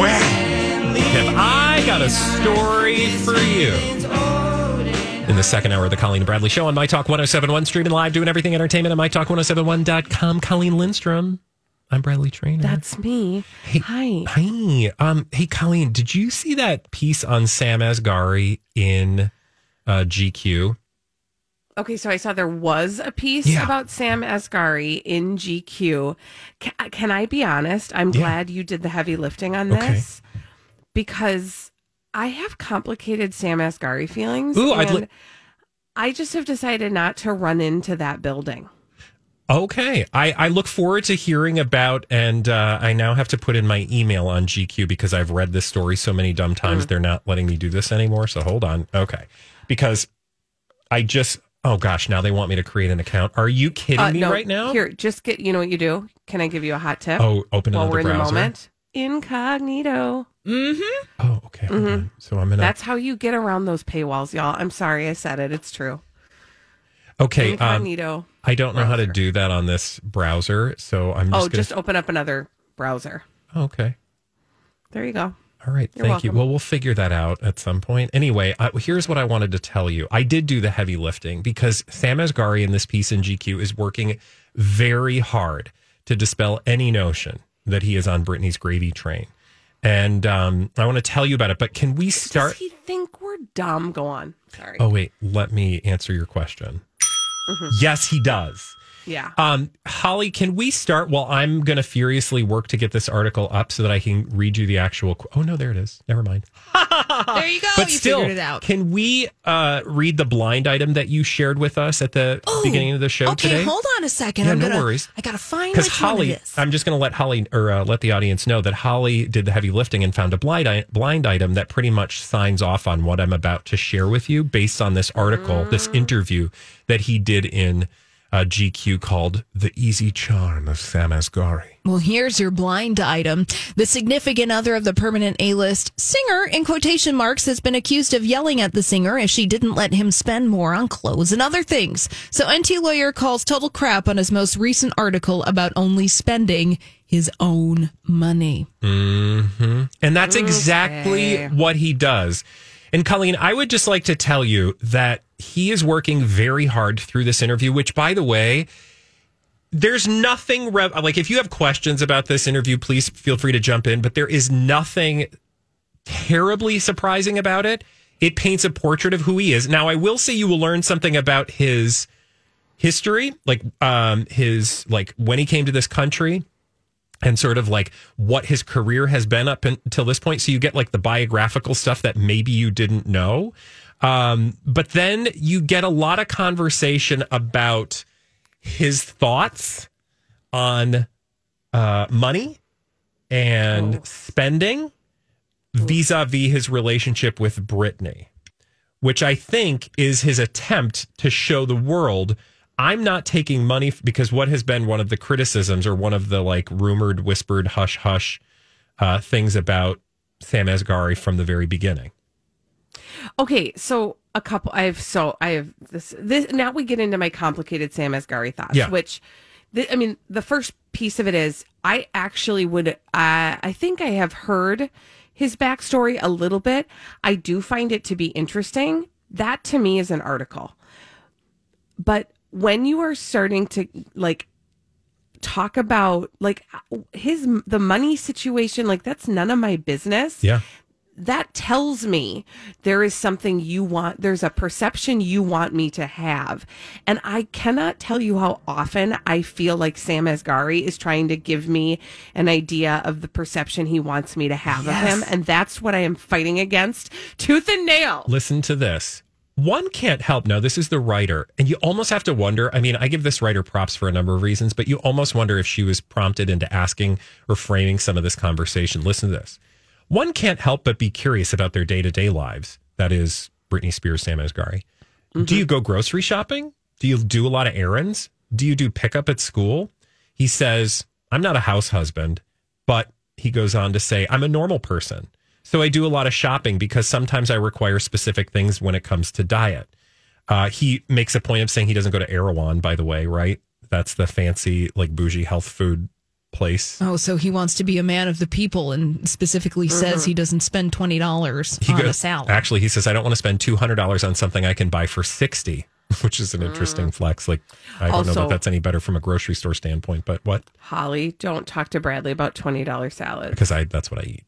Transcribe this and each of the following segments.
Well, have I got a story for you? In the second hour of the Colleen and Bradley Show on My Talk 1071, streaming live, doing everything entertainment at MyTalk1071.com. Colleen Lindstrom. I'm Bradley Traynor. That's me. hey, Hi. Hi. Um, hey, Colleen, did you see that piece on Sam Asghari in uh, GQ? Okay, so I saw there was a piece Yeah. about Sam Asghari in GQ. Can, can I be honest? I'm Yeah. glad you did the heavy lifting on Okay. this because I have complicated Sam Asghari feelings. Ooh, I'd and li- I just have decided not to run into that building. Okay. I, I look forward to hearing about, and uh, I now have to put in my email on GQ because I've read this story so many dumb times. They're not letting me do this anymore. So hold on. Okay. Because I just, oh gosh, now they want me to create an account. Are you kidding Uh, me no, right now? Here, just get, you know what you do? Can I give you a hot tip? Oh, open While another we're in browser. the moment. Incognito. Mm-hmm. Oh, okay. Hold on. So I'm going to, That's how you get around those paywalls, y'all. I'm sorry I said it. It's true. okay. Um, Incognito. I don't know how to do that on this browser. So I'm just oh, going just open up another browser. okay. There you go. All right, You're thank you. Well, we'll figure that out at some point. Anyway, I, here's what I wanted to tell you. I did do the heavy lifting because Sam Asghari in this piece in GQ is working very hard to dispel any notion that he is on Britney's gravy train. And um, I want to tell you about it, but can we start? Does he think we're dumb? Go on. Sorry. Oh, wait, let me answer your question. Yes, he does. Yeah. Um, Holly, can we start? Well, I'm going to furiously work to get this article up so that I can read you the actual. qu- Oh no, there it is. Never mind. There you go. but you still, figured it out. can we uh, read the blind item that you shared with us at the Oh, beginning of the show okay, today? hold on a second. Yeah, I'm no gonna, worries. I gotta find Because Holly. I'm just going to let Holly or uh, let the audience know that Holly did the heavy lifting and found a blind i- blind item that pretty much signs off on what I'm about to share with you, based on this article, this Mm. interview that he did in uh, GQ called "The Easy Charm of Sam Asghari." Well, here's your blind item. The significant other of the permanent A-list singer, in quotation marks, has been accused of yelling at the singer as she didn't let him spend more on clothes and other things. So Enty lawyer calls total crap on his most recent article about only spending his own money. And that's exactly what he does. And Colleen, I would just like to tell you that he is working very hard through this interview, which, by the way, there's nothing rev- like if you have questions about this interview, please feel free to jump in, but there is nothing terribly surprising about it. It paints a portrait of who he is. Now, I will say you will learn something about his history, like um his like when he came to this country and sort of like what his career has been up until this point. So you get like the biographical stuff that maybe you didn't know. Um, but then you get a lot of conversation about his thoughts on uh, money and spending vis a vis his relationship with Britney, which I think is his attempt to show the world I'm not taking money because what has been one of the criticisms or one of the like rumored, whispered, hush hush uh, things about Sam Asghari from the very beginning. Okay, so a couple. I have so I have this. This now we get into my complicated Sam Asghari thoughts. Yeah. Which, I mean, the first piece of it is I actually would. Uh, I think I have heard his backstory a little bit. I do find it to be interesting. That to me is an article. But when you are starting to like talk about like his the money situation like that's none of my business. Yeah. that tells me there is something you want there's a perception you want me to have. And i cannot tell you how often i feel like sam asghari is trying to give me an idea of the perception he wants me to have of him. And that's what i am fighting against tooth and nail. Listen to this. One can't help. No, this is the writer. And you almost have to wonder. I mean, I give this writer props for a number of reasons, but you almost wonder if she was prompted into asking or framing some of this conversation. Listen to this. One can't help but be curious about their day to day lives. That is Britney Spears, Sam Asghari. Mm-hmm. Do you go grocery shopping? Do you do a lot of errands? Do you do pickup at school? He says, I'm not a house husband, but he goes on to say, I'm a normal person. So I do a lot of shopping because sometimes I require specific things when it comes to diet. Uh, he makes a point of saying he doesn't go to Erewhon, by the way, right? That's the fancy, like bougie health food place. Oh, so he wants to be a man of the people and specifically says he doesn't spend $20 He on a goes- salad. Actually, he says, I don't want to spend $200 on something I can buy for 60 which is an interesting flex. Like, I don't know Also- that that's any better from a grocery store standpoint, but what? holly don't talk to bradley about $20 salad Because I that's what I eat.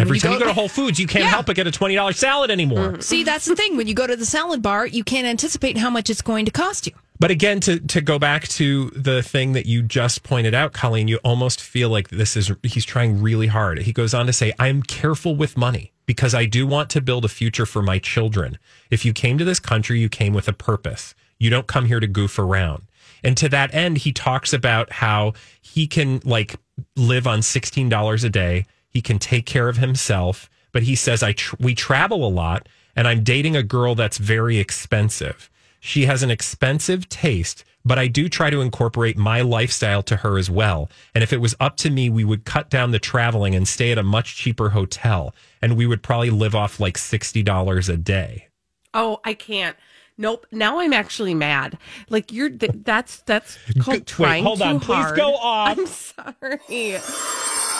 Every you time you go- go to Whole Foods, you can't Yeah. help but get a $20 salad anymore. Mm-hmm. See, that's the thing. When you go to the salad bar, you can't anticipate how much it's going to cost you. But again, to to go back to the thing that you just pointed out, Colleen, you almost feel like this is he's trying really hard. He goes on to say, "I'm careful with money because I do want to build a future for my children. If you came to this country, you came with a purpose. You don't come here to goof around." And to that end, he talks about how he can like live on sixteen dollars a day. He can take care of himself, but he says, "I tr- we travel a lot, and I'm dating a girl that's very expensive." She has an expensive taste, but I do try to incorporate my lifestyle to her as well. And if it was up to me, we would cut down the traveling and stay at a much cheaper hotel. And we would probably live off like $60 a day. Oh, I can't. Nope. Now I'm actually mad. Like you're. Th- that's that's called Wait, trying hold on. too Please hard. go off. I'm sorry.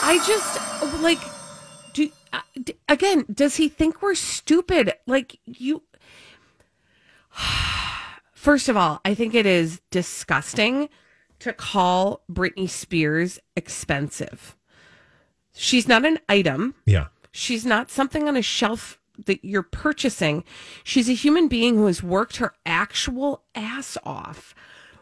I just like. Do uh, again? Does he think we're stupid? Like you. First of all, I think it is disgusting to call Britney Spears expensive. She's not an item. Yeah. She's not something on a shelf that you're purchasing. She's a human being who has worked her actual ass off.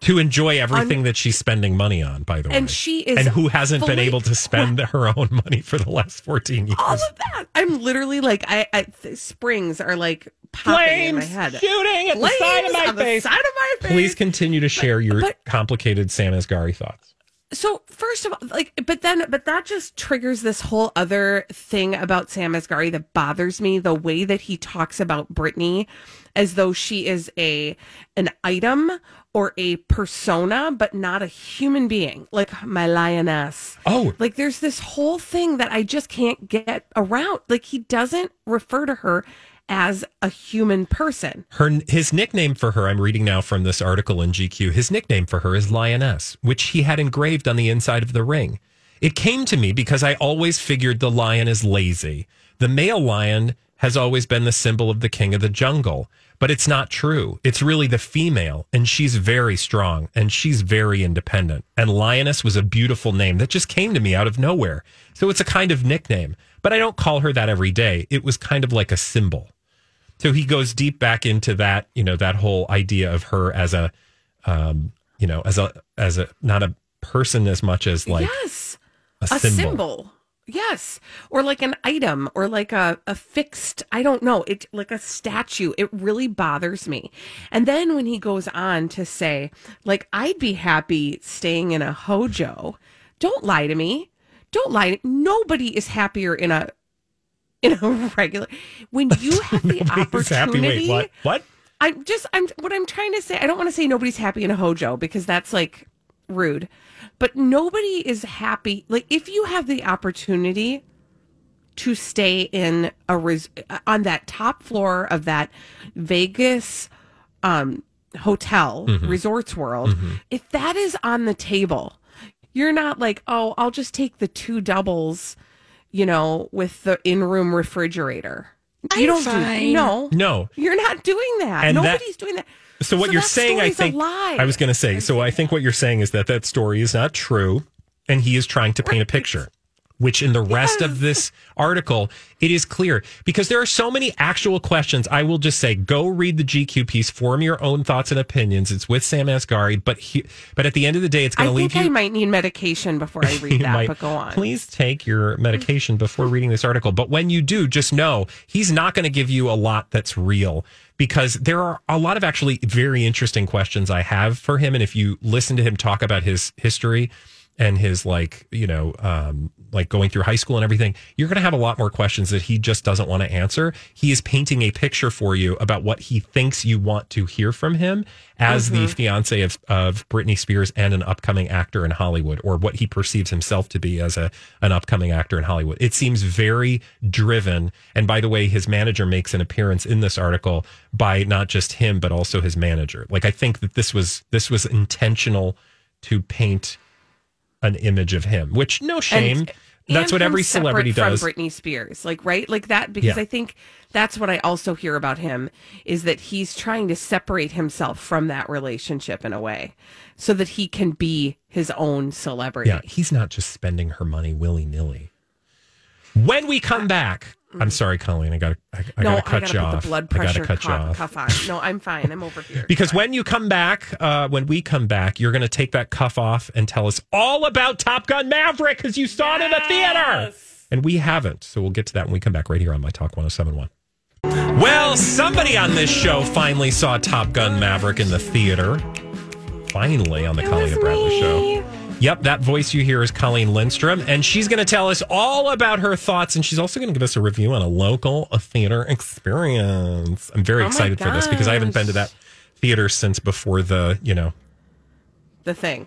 To enjoy everything that she's spending money on, by the way. And she is And who hasn't been able to spend her own money for the last 14 years. All of that. I'm literally like, I, I th- springs are like popping in my head. shooting at the side of my face. side of my face. Please continue to share your but- complicated Sam Asghari thoughts. so first of all, like, but then, but that just triggers this whole other thing about Sam Asghari that bothers me. The way that he talks about Britney as though she is a an item or a persona, but not a human being, like my lioness. Oh. like there's this whole thing that I just can't get around. Like he doesn't refer to her as a human person. Her his nickname for her, I'm reading now from this article in GQ. His nickname for her is Lioness, which he had engraved on the inside of the ring. It came to me because I always figured the lion is lazy. The male lion has always been the symbol of the king of the jungle, but it's not true. It's really the female, and she's very strong and she's very independent. And Lioness was a beautiful name that just came to me out of nowhere. So it's a kind of nickname, but I don't call her that every day. It was kind of like a symbol. So he goes deep back into that, you know, that whole idea of her as a, um, you know, as a as a not a person as much as like yes. a, a symbol. symbol. Yes. Or like an item or like a, a fixed, I don't know, it like a statue. It really bothers me. And then when he goes on to say, like, I'd be happy staying in a hojo. Don't lie to me. Don't lie. Nobody is happier in a in a regular when you have the Nobody's happy. opportunity. Wait, what? What? I'm just I'm what I'm trying to say. I don't want to say nobody's happy in a hojo because that's like rude. But nobody is happy like if you have the opportunity to stay in a res- on that top floor of that Vegas um hotel resorts world if that is on the table you're not like oh I'll just take the two doubles you know with the in-room refrigerator I'm don't fine. do no No. you're not doing that. And that- Nobody's doing that. So what So you're saying, I think. I was going to say. So I think what you're saying is that that story is not true, and he is trying to paint a picture. Which in the rest of this article, it is clear because there are so many actual questions. I will just say, go read the GQ piece, form your own thoughts and opinions. It's with Sam Asghari, but he, but at the end of the day, it's going to leave I you. might need medication before I read that, might- but go on. Please take your medication before reading this article. But when you do, just know he's not going to give you a lot that's real because there are a lot of actually very interesting questions I have for him. And if you listen to him talk about his history and his like, you know, um, like going through high school and everything, you're going to have a lot more questions that he just doesn't want to answer. He is painting a picture for you about what he thinks you want to hear from him as the fiance of, of Britney Spears and an upcoming actor in Hollywood, or what he perceives himself to be as a an upcoming actor in Hollywood. It seems very driven. And by the way, his manager makes an appearance in this article by not just him, but also his manager. Like I think that this was this was intentional to paint an image of him, which no shame. And- that's and what every celebrity does. From Britney Spears, like right, like that, because Yeah. I think that's what I also hear about him is that he's trying to separate himself from that relationship in a way, so that he can be his own celebrity. Yeah, he's not just spending her money willy nilly. When we come back, I'm sorry, Colleen. I got I, I no, got to I gotta you put off. the blood I pressure to cut cuff, off. cuff on. No, I'm fine. I'm over here. Because when you come back, uh, when we come back, you're going to take that cuff off and tell us all about Top Gun Maverick because you saw it in a theater. And we haven't. So we'll get to that when we come back right here on My Talk 1071. Well, somebody on this show finally saw Top Gun Maverick in the theater. Finally on the It Colleen and Bradley me. show. Yep, that voice you hear is Colleen Lindstrom, and she's going to tell us all about her thoughts, and she's also going to give us a review on a local a theater experience. I'm very Oh excited for this because I haven't been to that theater since before the, you know, the thing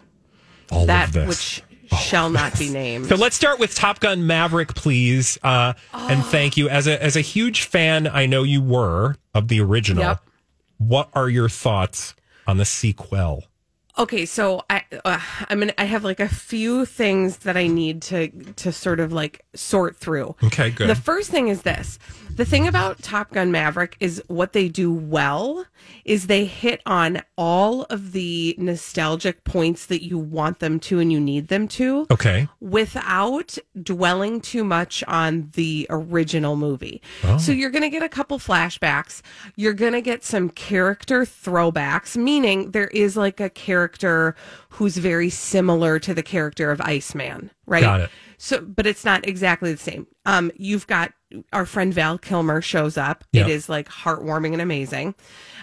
all that of this. which shall not be named. So let's start with Top Gun Maverick, please, uh, and Oh. thank you as a as a huge fan. I know you were of the original. Yep. What are your thoughts on the sequel? Okay, so I uh, I mean I have like a few things that I need to to sort of like sort through. Okay, good. The first thing is this. The thing about Top Gun Maverick is what they do well is they hit on all of the nostalgic points that you want them to and you need them to Okay. without dwelling too much on the original movie. Oh. So you're going to get a couple flashbacks. You're going to get some character throwbacks, meaning there is like a character who's very similar to the character of Iceman, right? Got it. So, but it's not exactly the same. Um, you've got our friend Val Kilmer shows up. Yep. It is like heartwarming and amazing.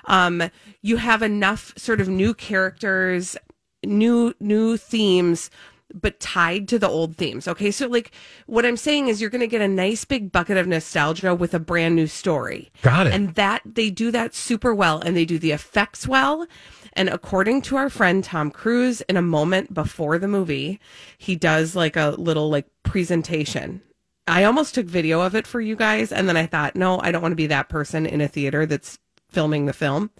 Um, you have enough sort of new characters, new new themes, but tied to the old themes. Okay, so like what I'm saying is you're going to get a nice big bucket of nostalgia with a brand new story. Got it. And that they do that super well, and they do the effects well. And according to our friend Tom Cruise, in a moment before the movie, he does like a little like presentation. I almost took video of it for you guys, and then I thought, no, I don't want to be that person in a theater that's filming the film.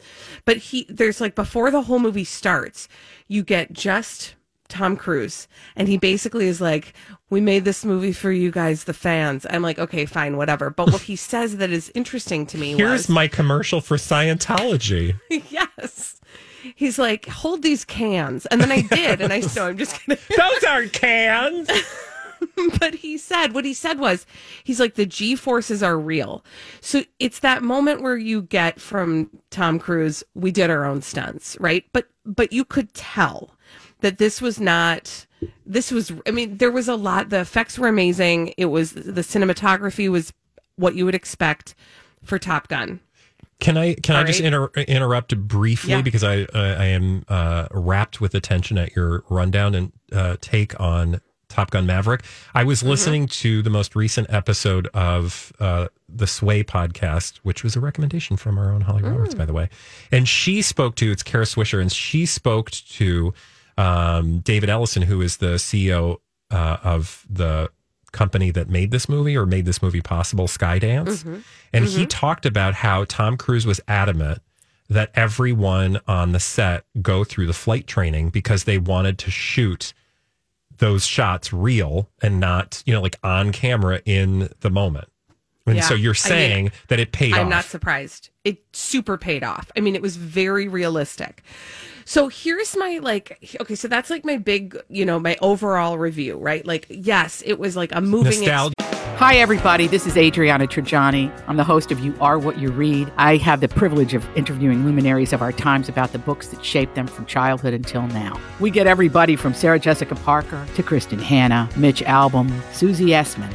But he, there's like before the whole movie starts, you get just Tom Cruise, and he basically is like, "We made this movie for you guys, the fans." I'm like, okay, fine, whatever. But what he says that is interesting to me Here's was, my commercial for Scientology. yes. He's like, hold these cans. And then I did. And I so I'm just to, Those aren't cans. but he said, what he said was, he's like, the G forces are real. So it's that moment where you get from Tom Cruise, we did our own stunts, right? But, but you could tell that this was not, this was, I mean, there was a lot, the effects were amazing. It was, the cinematography was what you would expect for Top Gun. Can I can I just right. inter- interrupt briefly Yeah. because I I, I am uh, wrapped with attention at your rundown and uh, take on Top Gun Maverick. I was Mm-hmm. listening to the most recent episode of uh, the Sway podcast, which was a recommendation from our own Holly Roberts, Mm. by the way, and she spoke to it's Kara Swisher, and she spoke to um, David Ellison, who is the CEO uh, of the company that made this movie or made this movie possible, Skydance. And he talked about how Tom Cruise was adamant that everyone on the set go through the flight training because they wanted to shoot those shots real and not, you know, like on camera in the moment. And Yeah. so you're I mean, saying that it paid off I'm not surprised. It super paid off. I mean, it was very realistic. So here's my like okay, so that's like my big, you know, my overall review, right? Like yes, it was like a moving Nostalgia. Hi, everybody. This is Adriana Trigiani. I'm the host of You Are What You Read. I have the privilege of interviewing luminaries of our times about the books that shaped them from childhood until now. We get everybody from Sarah Jessica Parker to Kristin Hannah, Mitch Albom, Susie Essman,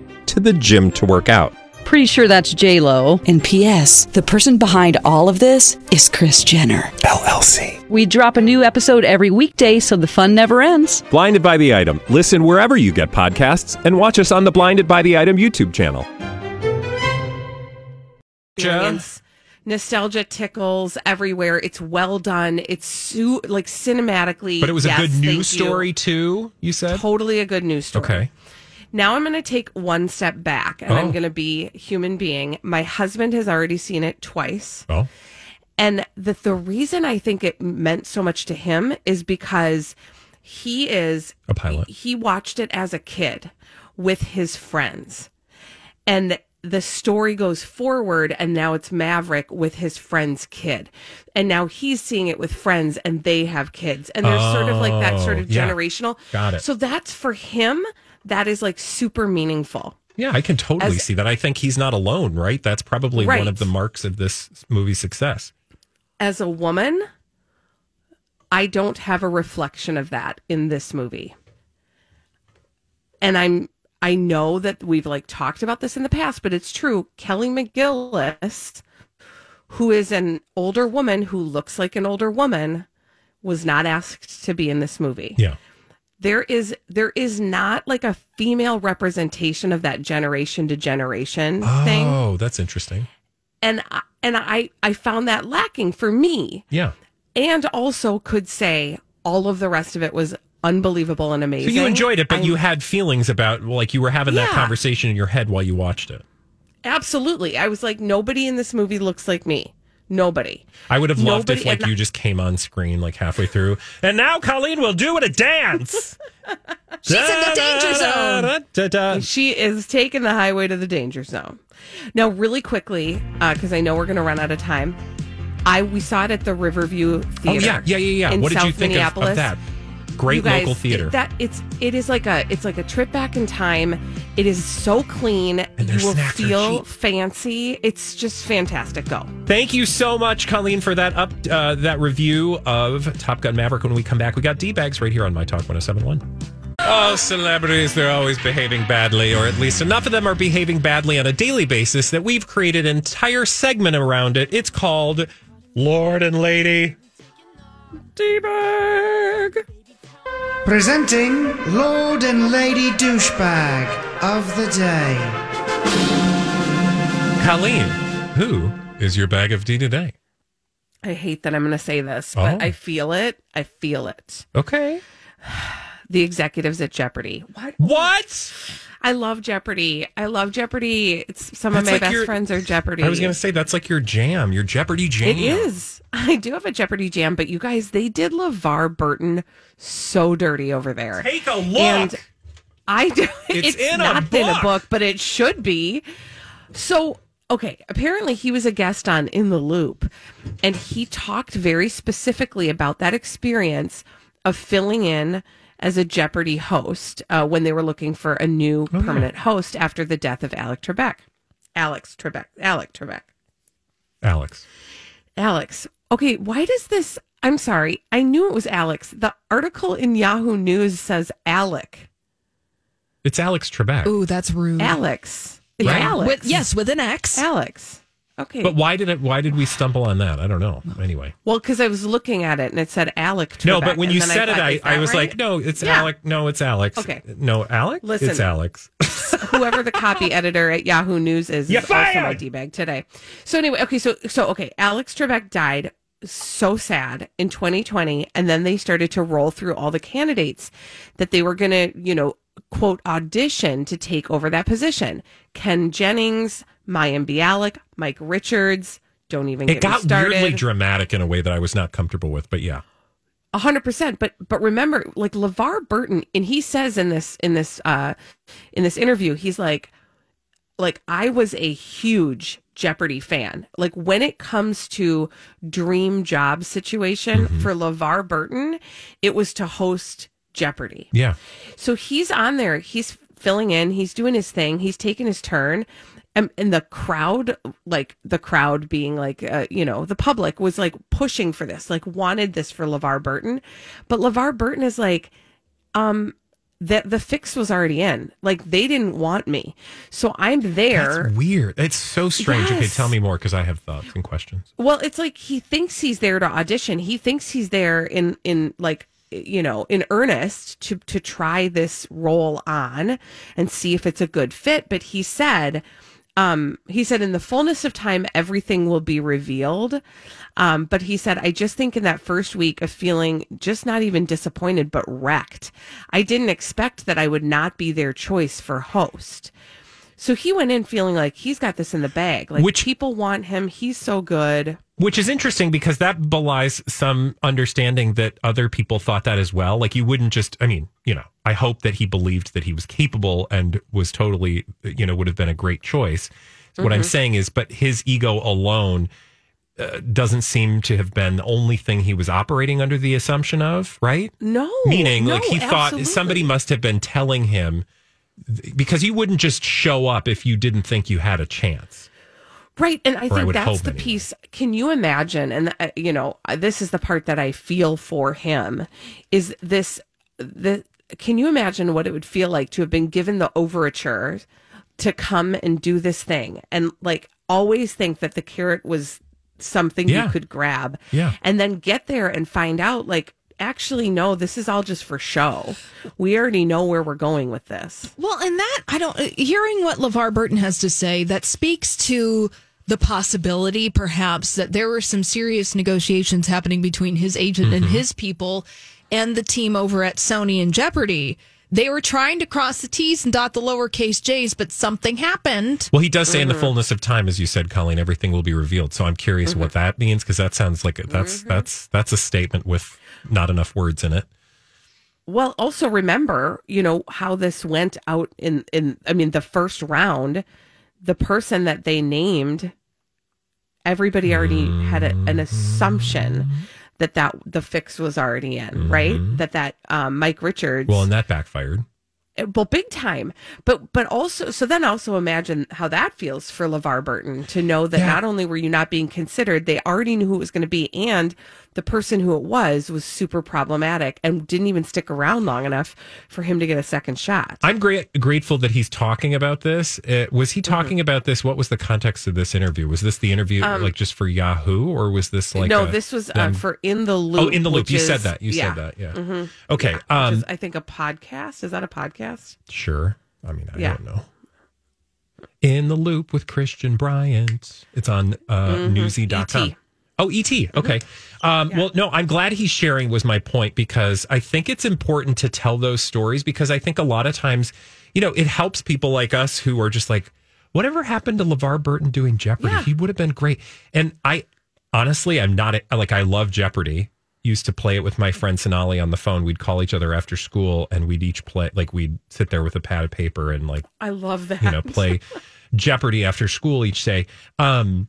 to the gym to work out. Pretty sure that's J Lo. And P.S. The person behind all of this is Kris Jenner. LLC. We drop a new episode every weekday, so the fun never ends. Blinded by the item. Listen wherever you get podcasts, and watch us on the Blinded by the Item YouTube channel. experience. Nostalgia tickles everywhere. It's well done. It's su- like cinematically. But it was yes, a good news story too, you said? Totally a good news story. Okay. Now I'm going to take one step back and Oh. I'm going to be human being. My husband has already seen it twice. Oh. And the the reason I think it meant so much to him is because he is A pilot. He watched it as a kid with his friends. And the story goes forward and now it's Maverick with his friend's kid. And now he's seeing it with friends and they have kids. And there's sort of like that sort of Oh, yeah. generational. Got it. So that's for him, that is like super meaningful. Yeah, I can totally As- see that. I think he's not alone, right? That's probably one of the marks of this movie's success. as a woman, I don't have a reflection of that in this movie. And I'm I know that we've like talked about this in the past, but it's true. Kelly McGillis, who is an older woman who looks like an older woman, was not asked to be in this movie. Yeah. There is there is not like a female representation of that generation to generation thing. Oh, that's interesting. And I, and I I found that lacking for me Yeah. and also could say all of the rest of it was unbelievable and amazing. So you enjoyed it, but I'm- you had feelings about like you were having that conversation in your head while you watched it. absolutely. I was like, nobody in this movie looks like me. Nobody. I would have loved if like you just came on screen like halfway through. And now Colleen will do it a dance. She's in the danger zone. She is taking the highway to the danger zone. Now, really quickly, uh, because I know we're going to run out of time. I we saw it at the Riverview Theater. Oh yeah, yeah, yeah, yeah. in What did you South think of, of Minneapolis. that? Great guys, local theater. It, that it's it is like a it's like a trip back in time. It is so clean. their you will feel fancy. It's just fantastic. Go. Thank you so much, Colleen, for that up uh, that review of Top Gun Maverick. When we come back, we got D bags right here on My Talk 1071. Oh, celebrities, they're always behaving badly, or at least enough of them are behaving badly on a daily basis that we've created an entire segment around it. It's called Lord and Lady D bag. Presenting Lord and Lady Douchebag of the Day. Colleen, who is your bag of D today? I hate that I'm going to say this, but Oh. I feel it. I feel it. Okay. The executives at Jeopardy. What? What? I love Jeopardy. I love Jeopardy. It's some That's of my like best your- friends are Jeopardy. I was going to say that's like your jam, your Jeopardy jam. It is. I do have a Jeopardy jam, but you guys, they did LeVar Burton so dirty over there. Take a look. And I do. It's It's, in a not in a book, but it should be. So, okay, apparently he was a guest on In the Loop, and he talked very specifically about that experience of filling in as a Jeopardy host uh, when they were looking for a new Oh, permanent host after the death of Alec Trebek. Alex Trebek. Alec Trebek. Alex. Alex. Okay, why does this? I'm sorry. I knew it was Alex. The article in Yahoo News says Alec. It's Alex Trebek. Ooh, that's rude. Alex. It's Right. Alex. With, yes, with an X. Alex. Okay. But why did it? Why did we stumble on that? I don't know. Anyway, well, because I was looking at it and it said Alec. Trebek, no. But when you said thought, it, I, I was right? like, no, it's Yeah. Alex. No, it's Alex. Okay. No, Alex. Listen. it's Alex. whoever the copy editor at Yahoo News is, You're is also my fired! d bag today. So anyway, okay, so so okay, Alex Trebek died. So sad in 2020, and then they started to roll through all the candidates that they were going to, you know, quote audition to take over that position. Ken Jennings, Mayim Bialik, Mike Richards. Don't even It get me got weirdly dramatic in a way that I was not comfortable with, but yeah. A hundred percent. But but remember, like LeVar Burton, and he says in this in this uh in this interview, he's like, like I was a huge Jeopardy fan. Like when it comes to dream job situation Mm-hmm. for LeVar Burton, it was to host Jeopardy. Yeah. So he's on there, he's filling in, he's doing his thing, he's taking his turn. And, and the crowd, like the crowd being like, uh, you know, the public was like pushing for this, like wanted this for LeVar Burton. But LeVar Burton is like, um, the, the fix was already in. Like they didn't want me. So I'm there. That's weird. It's so strange. Okay, tell me more because I have thoughts and questions. Well, it's like he thinks he's there to audition. He thinks he's there in in like you know in earnest to to try this role on and see if it's a good fit. But he said, um, he said in the fullness of time everything will be revealed. Um, but he said, I just think in that first week of feeling just not even disappointed, but wrecked. I didn't expect that I would not be their choice for host. So he went in feeling like he's got this in the bag. Like Which- people want him. He's so good. Which is interesting because that belies some understanding that other people thought that as well. Like you wouldn't just, I mean, you know, I hope that he believed that he was capable and was totally, you know, would have been a great choice. What I'm saying is, but his ego alone uh, doesn't seem to have been the only thing he was operating under the assumption of, right? No, Meaning, no, like he thought absolutely. somebody must have been telling him because you wouldn't just show up if you didn't think you had a chance. Right. And I I think would that's the anyway. piece. Can you imagine? And, uh, you know, uh, this is the part that I feel for him is this, the, can you imagine what it would feel like to have been given the overture to come and do this thing and like always think that the carrot was something Yeah. you could grab Yeah. and then get there and find out like, actually, no, this is all just for show. We already know where we're going with this. Well, and that I don't uh, hearing what LeVar Burton has to say that speaks to the possibility perhaps that there were some serious negotiations happening between his agent and mm-hmm. his people and the team over at Sony and Jeopardy. They were trying to cross the T's and dot the lowercase J's, but something happened. Well, he does say in the mm-hmm. fullness of time, as you said, Colleen, everything will be revealed. So I'm curious what mm-hmm. that means because that sounds like a, that's that's that's a statement with not enough words in it. Well, also remember, you know, how this went out in in I mean the first round, the person that they named everybody already had a, an assumption that that the fix was already in, right? That that um, Mike Richards Well, and that backfired. well big time but but also so then also imagine how that feels for levar burton to know that Yeah. not only were you not being considered they already knew who it was going to be and the person who it was was super problematic and didn't even stick around long enough for him to get a second shot I'm great, grateful that he's talking about this. Uh, was he talking about this? What was the context of this interview? Was this the interview like just for Yahoo, or was this like no a- this was uh, for in the loop Oh, in the loop. You said that. You yeah. said that. Yeah. Mhm. Okay. Which um. is, i think a podcast is that a podcast Sure. I mean, I Yeah. don't know. In the loop with Christian Bryant. It's on uh, Mm-hmm. newsy.com. ET. Oh, ET. Okay. Um, Well, no, I'm glad he's sharing, was my point, because I think it's important to tell those stories because I think a lot of times, you know, it helps people like us who are just like, whatever happened to LeVar Burton doing Jeopardy? Yeah. He would have been great. And I honestly, I'm not like, I love Jeopardy. Used to play it with my friend Sonali on the phone. We'd call each other after school and we'd each play, like, we'd sit there with a pad of paper and like i love that you know play jeopardy after school each day um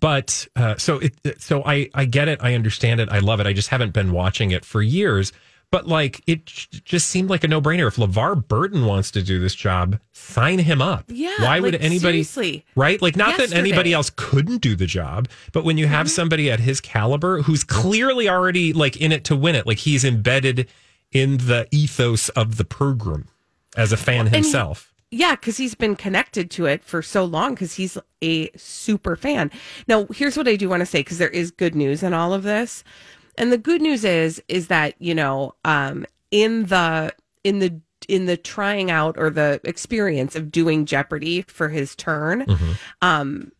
but uh so it so i i get it. I understand it. I love it. I just haven't been watching it for years. But like it just seemed like a no-brainer. If levar burton wants to do this job sign him up. Yeah, why would like, anybody seriously. right? Like not that anybody else couldn't do the job but when you have Mm-hmm. somebody at his caliber who's clearly already like in it to win it like he's embedded in the ethos of the program as a fan himself Yeah, because he's been connected to it for so long because he's a super fan. Now, here's what I do want to say because there is good news in all of this, and the good news is is that you know, um, in the in the in the trying out or the experience of doing Jeopardy for his turn, Mm-hmm. um,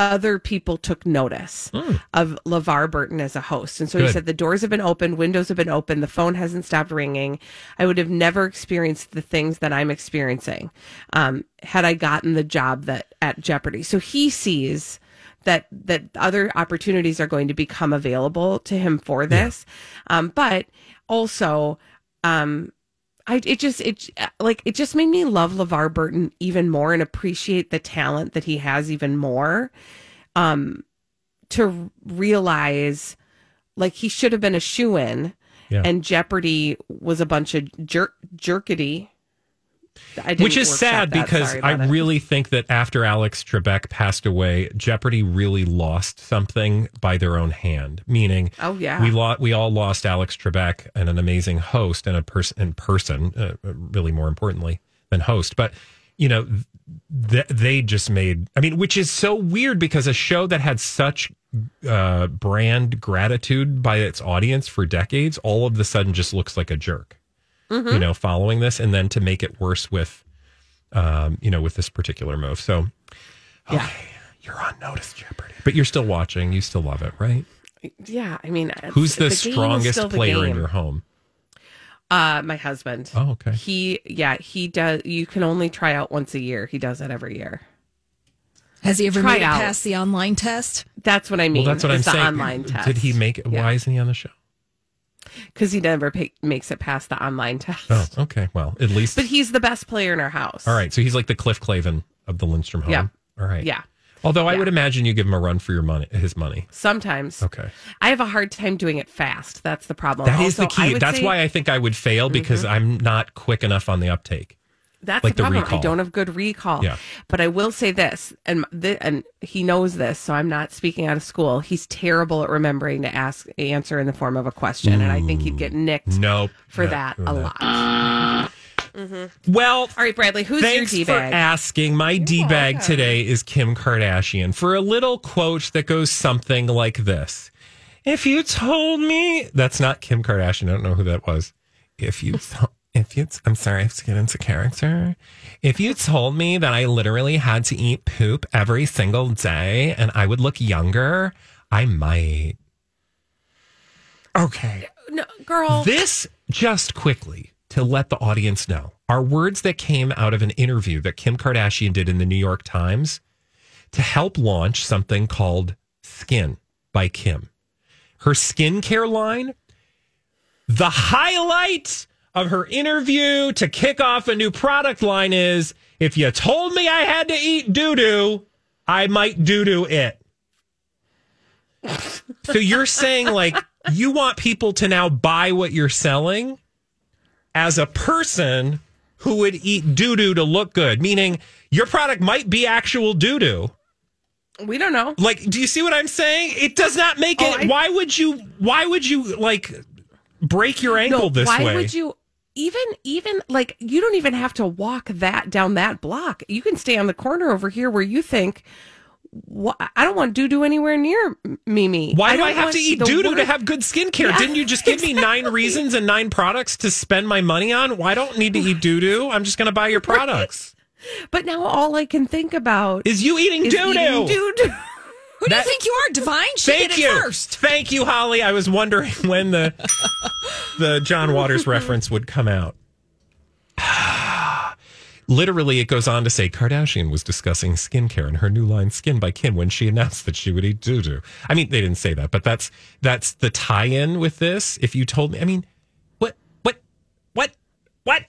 other people took notice of LeVar Burton as a host. And so he Hmm. Said, The doors have been opened, windows have been opened, the phone hasn't stopped ringing. I would have never experienced the things that I'm experiencing um, had I gotten the job that at Jeopardy. So he sees that that other opportunities are going to become available to him for this. Um, but also, um, I it just it like it just made me love LeVar Burton even more and appreciate the talent that he has even more. Um, to realize like he should have been a shoe in, Yeah. and Jeopardy was a bunch of jerk jerkety. Which is sad because I it. really think that after Alex Trebek passed away, Jeopardy really lost something by their own hand. Meaning, Oh, yeah. we lo- we all lost Alex Trebek and an amazing host and a person in person, uh, really more importantly than host. But you know, th- they just made. I mean, which is so weird because a show that had such uh, brand gratitude by its audience for decades, all of the sudden just looks like a jerk you know, following this, and then to make it worse with, um, you know, with this particular move. So, okay, Yeah. you're on notice, Jeopardy, but you're still watching. You still love it, right? yeah, I mean, Who's the, game is still strongest the player in your home? Uh, my husband. Oh, okay. He, yeah, he does. You can only try out once a year. He does it every year. Has he ever Try made it out. past the online test? That's what I mean. well, that's what I'm the saying. Online test. Did he make it? Yeah. Why isn't he on the show? Because he never pay, makes it past the online test. Oh, okay. Well, at least. But he's the best player in our house. all right. So he's like the Cliff Clavin of the Lindstrom home. Yeah. All right. Yeah. Although I Yeah. would imagine you give him a run for your money, his money. Sometimes. Okay. I have a hard time doing it fast. That's the problem. That is Also, the key. That's say- Mm-hmm. why I think I would fail because I'm not quick enough on the uptake. That's like the the problem. recall. I don't have good recall. Yeah. But I will say this, and th- and he knows this, so I'm not speaking out of school. He's terrible at remembering to ask answer in the form of a question, and I think he'd get nicked Nope. for that a that. lot. Mm-hmm. Well, All right, Bradley, who's Thanks your D for bag? asking. My D bag today is Kim Kardashian for a little quote that goes something like this. If you told me that's not Kim Kardashian, I don't know who that was. If you to- if you I'm sorry, I have to get into character. If you told me that I literally had to eat poop every single day and I would look younger, I might. Okay. no, girl. This just quickly to let the audience know are words that came out of an interview that Kim Kardashian did in the New York Times to help launch something called Skin by Kim. Her skincare line, the highlight of her interview to kick off a new product line is if you told me I had to eat doo doo, I might doo doo it. So you're saying like you want people to now buy what you're selling as a person who would eat doo doo to look good, meaning your product might be actual doo doo. we don't know. Like, do you see what I'm saying? It does not make Oh, it. I- why would you? Why would you like break your ankle No, this why way? Why would you even even like you don't even have to walk that down that block. You can stay on the corner over here where you think I don't want doo doo anywhere near Mimi. Why do don't I have to eat doo doo to have good skincare? Yeah, Didn't you just give me nine reasons and nine products to spend my money on? Why don't need to eat doo doo? I'm just going to buy your products. But now all I can think about Is you eating is doo eating doo? Who do That- you think you are, Divine? She Thank did you. first. Thank you, Holly. I was wondering when the the John Waters reference would come out. Literally, it goes on to say Kardashian was discussing skincare and her new line Skin by Kim when she announced that she would eat doo doo. I mean, they didn't say that, but that's that's the tie-in with this. If you told me, I mean, what, what, what, what?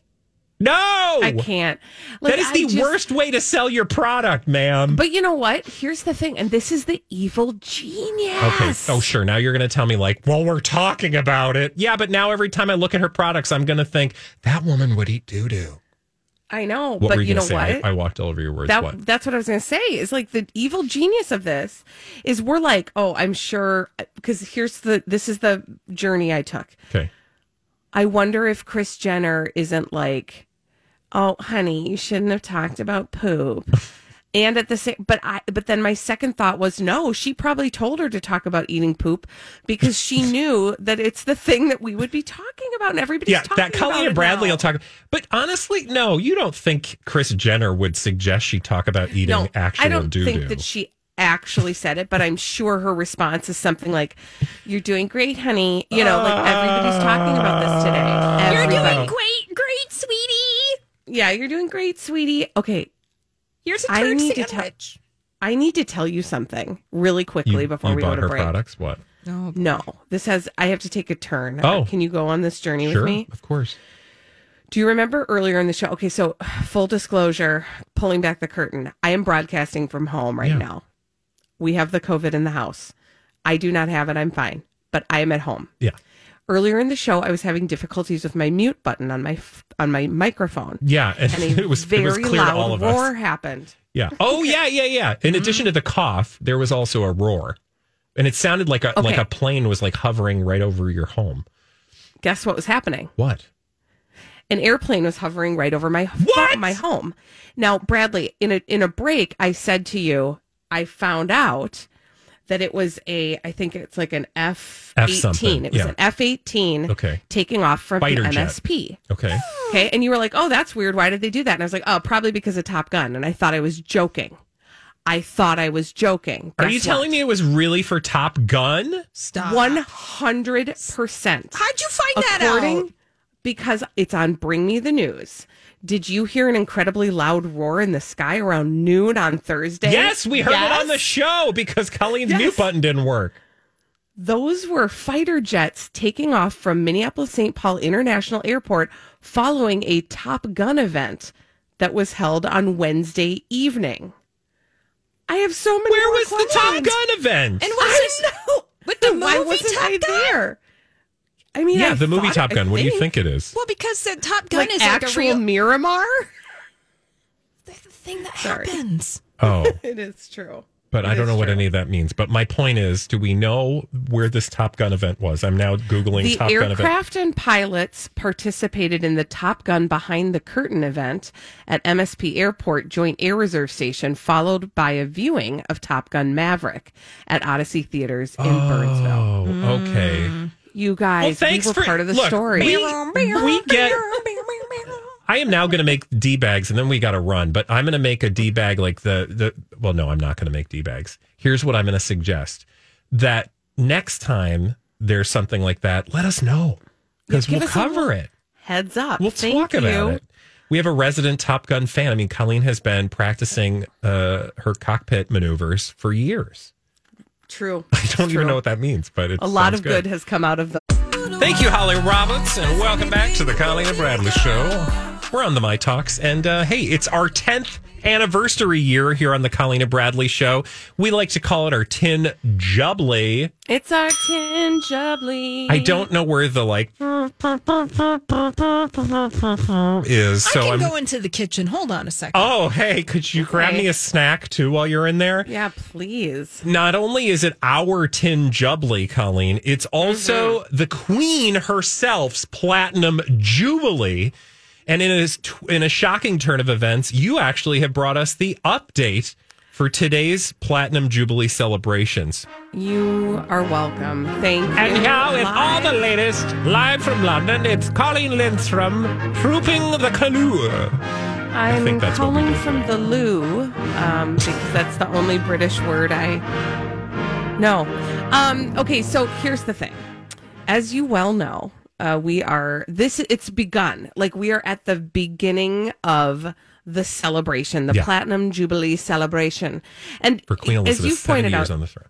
No, I can't. Like, that is the just- worst way to sell your product, ma'am. But you know what? Here's the thing, and this is the evil genius. Okay. Oh, sure. Now you're going to tell me, like, well, we're talking about it. Yeah, but now every time I look at her products, I'm going to think that woman would eat doo doo. I know, What but were you, you know say? what? I, I walked all over your words. that what? that's what I was going to say. Is like the evil genius of this is we're like, oh, I'm sure because here's the this is the journey I took. Okay. I wonder if Kris Jenner isn't like, oh, honey, you shouldn't have talked about poop. And at the same, but I, but then my second thought was, no, she probably told her to talk about eating poop because she knew that it's the thing that we would be talking about, and everybody's Yeah, talking that Colleen and Bradley now. will talk. But honestly, no, you don't think Kris Jenner would suggest she talk about eating No, actual I don't doo think that she actually said it, but I'm sure her response is something like, "You're doing great, honey." You know, like everybody's talking about this today. Ah. You're Everybody. doing great, great, sweetie. Yeah, you're doing great, sweetie. Okay, Here's a I turd need to tell. I need to tell you something really quickly you, before you we go to her break. products. What? No, no, this has. I have to take a turn. Oh. can you go on this journey Sure, with me? of course. Do you remember earlier in the show? Okay, so full disclosure, pulling back the curtain. I am broadcasting from home right Yeah. now. We have the COVID in the house. I do not have it. I'm fine, but I am at home. Yeah, Earlier in the show, I was having difficulties with my mute button on my on my microphone, yeah, and, and it was very it was clear to all loud of roar us. happened. Yeah. Oh yeah, yeah, yeah. In mm-hmm. addition to the cough, there was also a roar, and it sounded like a like a plane was like hovering right over your home. Guess what was happening? What? an airplane was hovering right over my What? my home. Now, Bradley, in a in a break, I said to you, I found out that it was a, I think it's like an F F eighteen. It was yeah. an F eighteen. Okay. taking off from Fighter an jet. MSP. Okay. Okay, and you were like, "Oh, that's weird. Why did they do that?" And I was like, "Oh, probably because of Top Gun." And I thought I was joking. I thought I was joking. Are you telling me it was really for Top Gun? Stop. One hundred percent. How'd you find that out? because it's on Bring Me the News. Did you hear an incredibly loud roar in the sky around noon on Thursday? Yes, we heard it on the show because Colleen's Yes. mute button didn't work. Those were fighter jets taking off from Minneapolis St. Paul International Airport following a Top Gun event that was held on Wednesday evening. I have so many. Where more was the Top. Gun event? And I was this know. with the Why movie wasn't Top I Gun? there? I mean, yeah, I the movie Top Gun. What do you think it is? Well, because the Top Gun Like is actual like a real Miramar. the thing that Sorry. happens. Oh, It is true. but I don't is know what any of that means. But my point is, do we know where this Top Gun event was? I'm now googling The Top Gun event. aircraft and pilots participated in the Top Gun Behind the Curtain event at MSP Airport Joint Air Reserve Station, followed by a viewing of Top Gun Maverick at Odyssey Theaters in Burnsville. Oh, okay. Hmm. You Well, guys, thanks we were for part of the look, story. We, we get. I am now going to make d bags, and then we got to run. But I'm going to make a d bag like the the. Well, no, I'm not going to make d bags. Here's what I'm going to suggest: that next time there's something like that, let us know because we'll cover it. Heads up. We'll Thank talk you. about it. We have a resident Top Gun fan. I mean, Colleen has been practicing uh, her cockpit maneuvers for years. True. I don't even know what that means, but it's A lot of good has come out of the. Thank you, Holly Roberts, and welcome back to the Colleen and Bradley Show. We're on the My Talks, and uh, hey, it's our 10th anniversary year here on the Colleen and Bradley Show. We like to call it our Tin Jubilee. It's our tin jubbly. I don't know where the like is, so I can I'm. go into the kitchen. Hold on a second. Oh, hey, could you grab me a snack too while you're in there? Yeah, please. Not only is it our tin jubilee, Colleen, it's also Mm-hmm. the Queen herself's platinum jubilee. And in a, in a shocking turn of events, you actually have brought us the update for today's platinum jubilee celebrations. You are welcome. Thank you. And now, with all the latest, live from London, it's Colleen Lindstrom, trooping the canoe. I'm think that's what we calling from the loo um, because that's the only British word I know. Um, okay, so here's the thing. As you well know, uh, we are this. It's begun. Like we are at the beginning of the celebration, the Yeah. Platinum Jubilee celebration, and For Queen as Elizabeth, you pointed out, on the throne.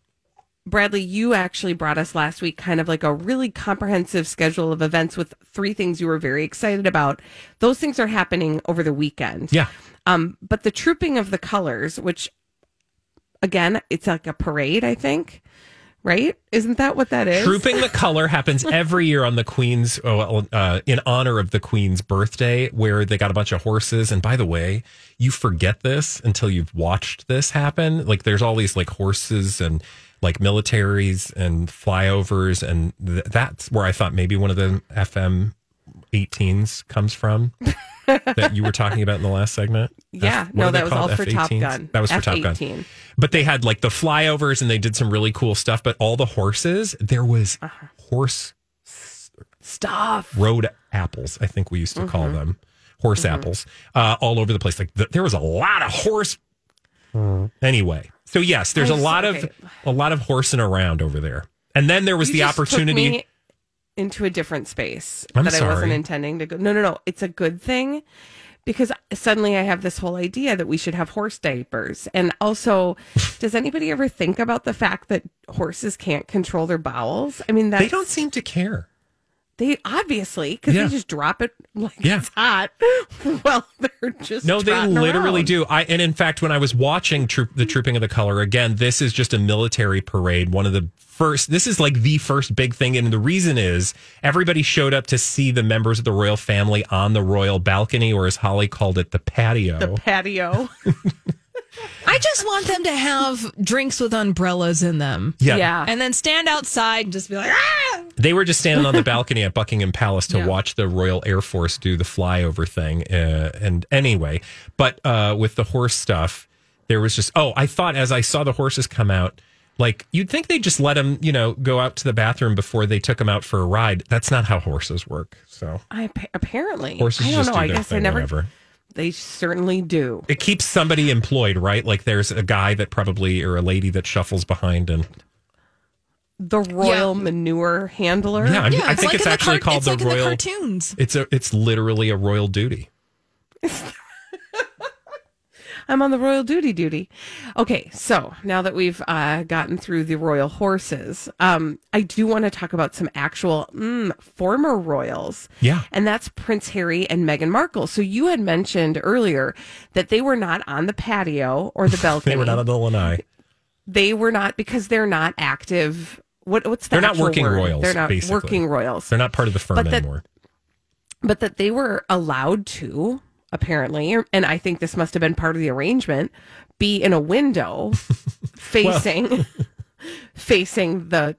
Bradley, you actually brought us last week kind of like a really comprehensive schedule of events with three things you were very excited about. Those things are happening over the weekend. Yeah. Um, but the trooping of the colors, which again, it's like a parade, I think. Right? Isn't that what that is? Trooping the color happens every year on the Queen's, oh, uh, in honor of the Queen's birthday, where they got a bunch of horses. And by the way, you forget this until you've watched this happen. Like there's all these like horses and like militaries and flyovers. And th- that's where I thought maybe one of the FM 18s comes from. that you were talking about in the last segment? Yeah, F- no, that was called? all for Top F-18s? Gun. That was for Top Gun. F-18. But they had like the flyovers and they did some really cool stuff. But all the horses, there was Uh-huh. horse Stuff. road apples. I think we used to call Mm-hmm. them horse apples uh, all over the place. Like th- there was a lot of horse. Anyway, so yes, there's a lot sorry. of a lot of horsing around over there. And then there was You the opportunity. Into a different space I'm that I wasn't intending to go. No, no, no. It's a good thing because suddenly I have this whole idea that we should have horse diapers. And also, does anybody ever think about the fact that horses can't control their bowels? I mean, that's, they don't seem to care. They obviously because Yeah. they just drop it like Yeah. it's hot. well, they're just No, they literally around. do. I and in fact, when I was watching troop, the Trooping of the Color again, this is just a military parade. One of the first. This is like the first big thing, and the reason is everybody showed up to see the members of the royal family on the royal balcony, or as Holly called it, the patio. The patio. I just want them to have drinks with umbrellas in them. yeah. yeah. And then stand outside and just be like, ah! They were just standing on the balcony at Buckingham Palace to Yeah. watch the Royal Air Force do the flyover thing. Uh, and anyway, but uh, with the horse stuff, there was just, oh, I thought as I saw the horses come out, like you'd think they just let them, you know, go out to the bathroom before they took them out for a ride. That's not how horses work. So I apparently horses I don't just know. do I their guess I never. whenever. They certainly do. It keeps somebody employed, right? Like there's a guy that probably, or a lady that shuffles behind and The royal manure handler. Yeah, I'm- Yeah, I think like it's actually cart- called it's the like in Royal. cartoons. It's a, it's literally a royal duty. I'm on the royal duty duty. Okay, so now that we've uh, gotten through the royal horses, um, I do want to talk about some actual mm, former royals. Yeah. And that's Prince Harry and Meghan Markle. So you had mentioned earlier that they were not on the patio or the balcony. They were not on the lanai. They were not because they're not active. What, what's the They're not working word? royals. They're not basically. working royals. They're not part of the firm But that- anymore. but that they were allowed to apparently and i think this must have been part of the arrangement be in a window facing facing the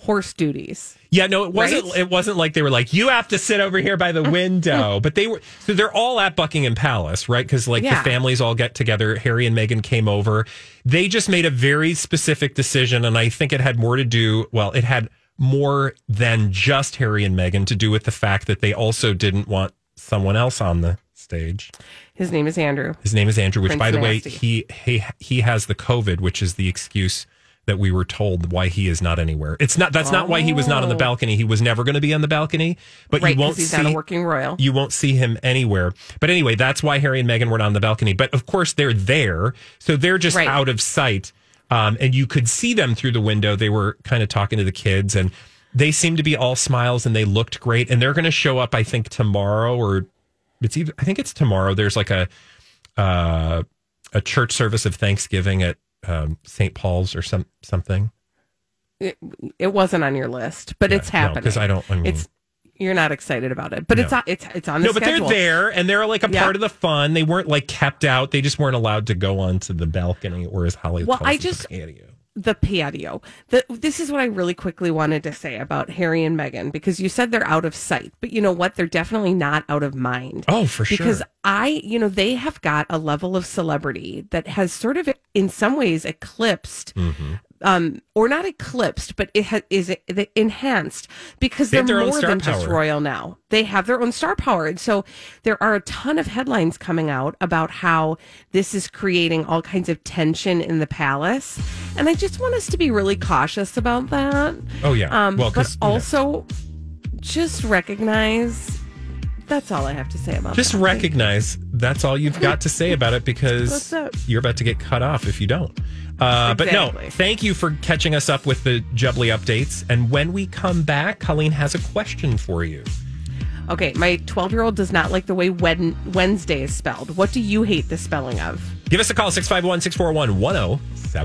horse duties Yeah, no, it wasn't. Right? It wasn't like they were like, "You have to sit over here by the window." but they were. So they're all at Buckingham Palace, right? Because like Yeah. the families all get together. Harry and Meghan came over. They just made a very specific decision, and I think it had more to do. Well, it had more than just Harry and Meghan to do with the fact that they also didn't want someone else on the stage. his name is andrew His name is Andrew, which, Prince by the way, he he he has the COVID, which is the excuse that we were told why he is not anywhere. It's not. That's not why he was not on the Oh. balcony. He was never going to be on the balcony. But right you won't he's see. not a working royal you won't see him anywhere. But anyway, that's why Harry and Meghan were not on the balcony. But of course, they're there, so they're just Right. out of sight. Um, and you could see them through the window. They were kind of talking to the kids, and they seemed to be all smiles, and they looked great. And they're going to show up, I think, tomorrow, or it's even. I think it's tomorrow. There's like a uh, a church service of Thanksgiving at um, St. Paul's or some something. it, it wasn't on your list but it's no, happening 'cause I don't- I mean- it's you're not excited about it but it's No. on it's it's on The No, but schedule. they're there and they're like a Yeah. part of the fun. They weren't like kept out. They just weren't allowed to go onto the balcony or as Holly Well, I the just- patio. The patio. The, this is what I really quickly wanted to say about Harry and Meghan because you said they're out of sight, but you know what? They're definitely not out of mind. Oh, for sure. Because I, you know, they have got a level of celebrity that has sort of, in some ways, eclipsed. Mm-hmm. Um, or not eclipsed, but it ha- is it, enhanced because They they're have their own more than just royal now. They have their own star power, and so there are a ton of headlines coming out about how this is creating all kinds of tension in the palace, and I just want us to be really cautious about that. Oh, yeah. Um, Well, but 'cause, you know. also just recognize. That's all I have to say about it. Just that. recognize that's all you've got to say about it because you're about to get cut off if you don't. Uh, But no, thank you for catching us up with the Jubbly updates. And when we come back, Colleen has a question for you. Okay, my 12 year old does not like the way Wednesday is spelled. What do you hate the spelling of? Give us a call, 651 641 1071.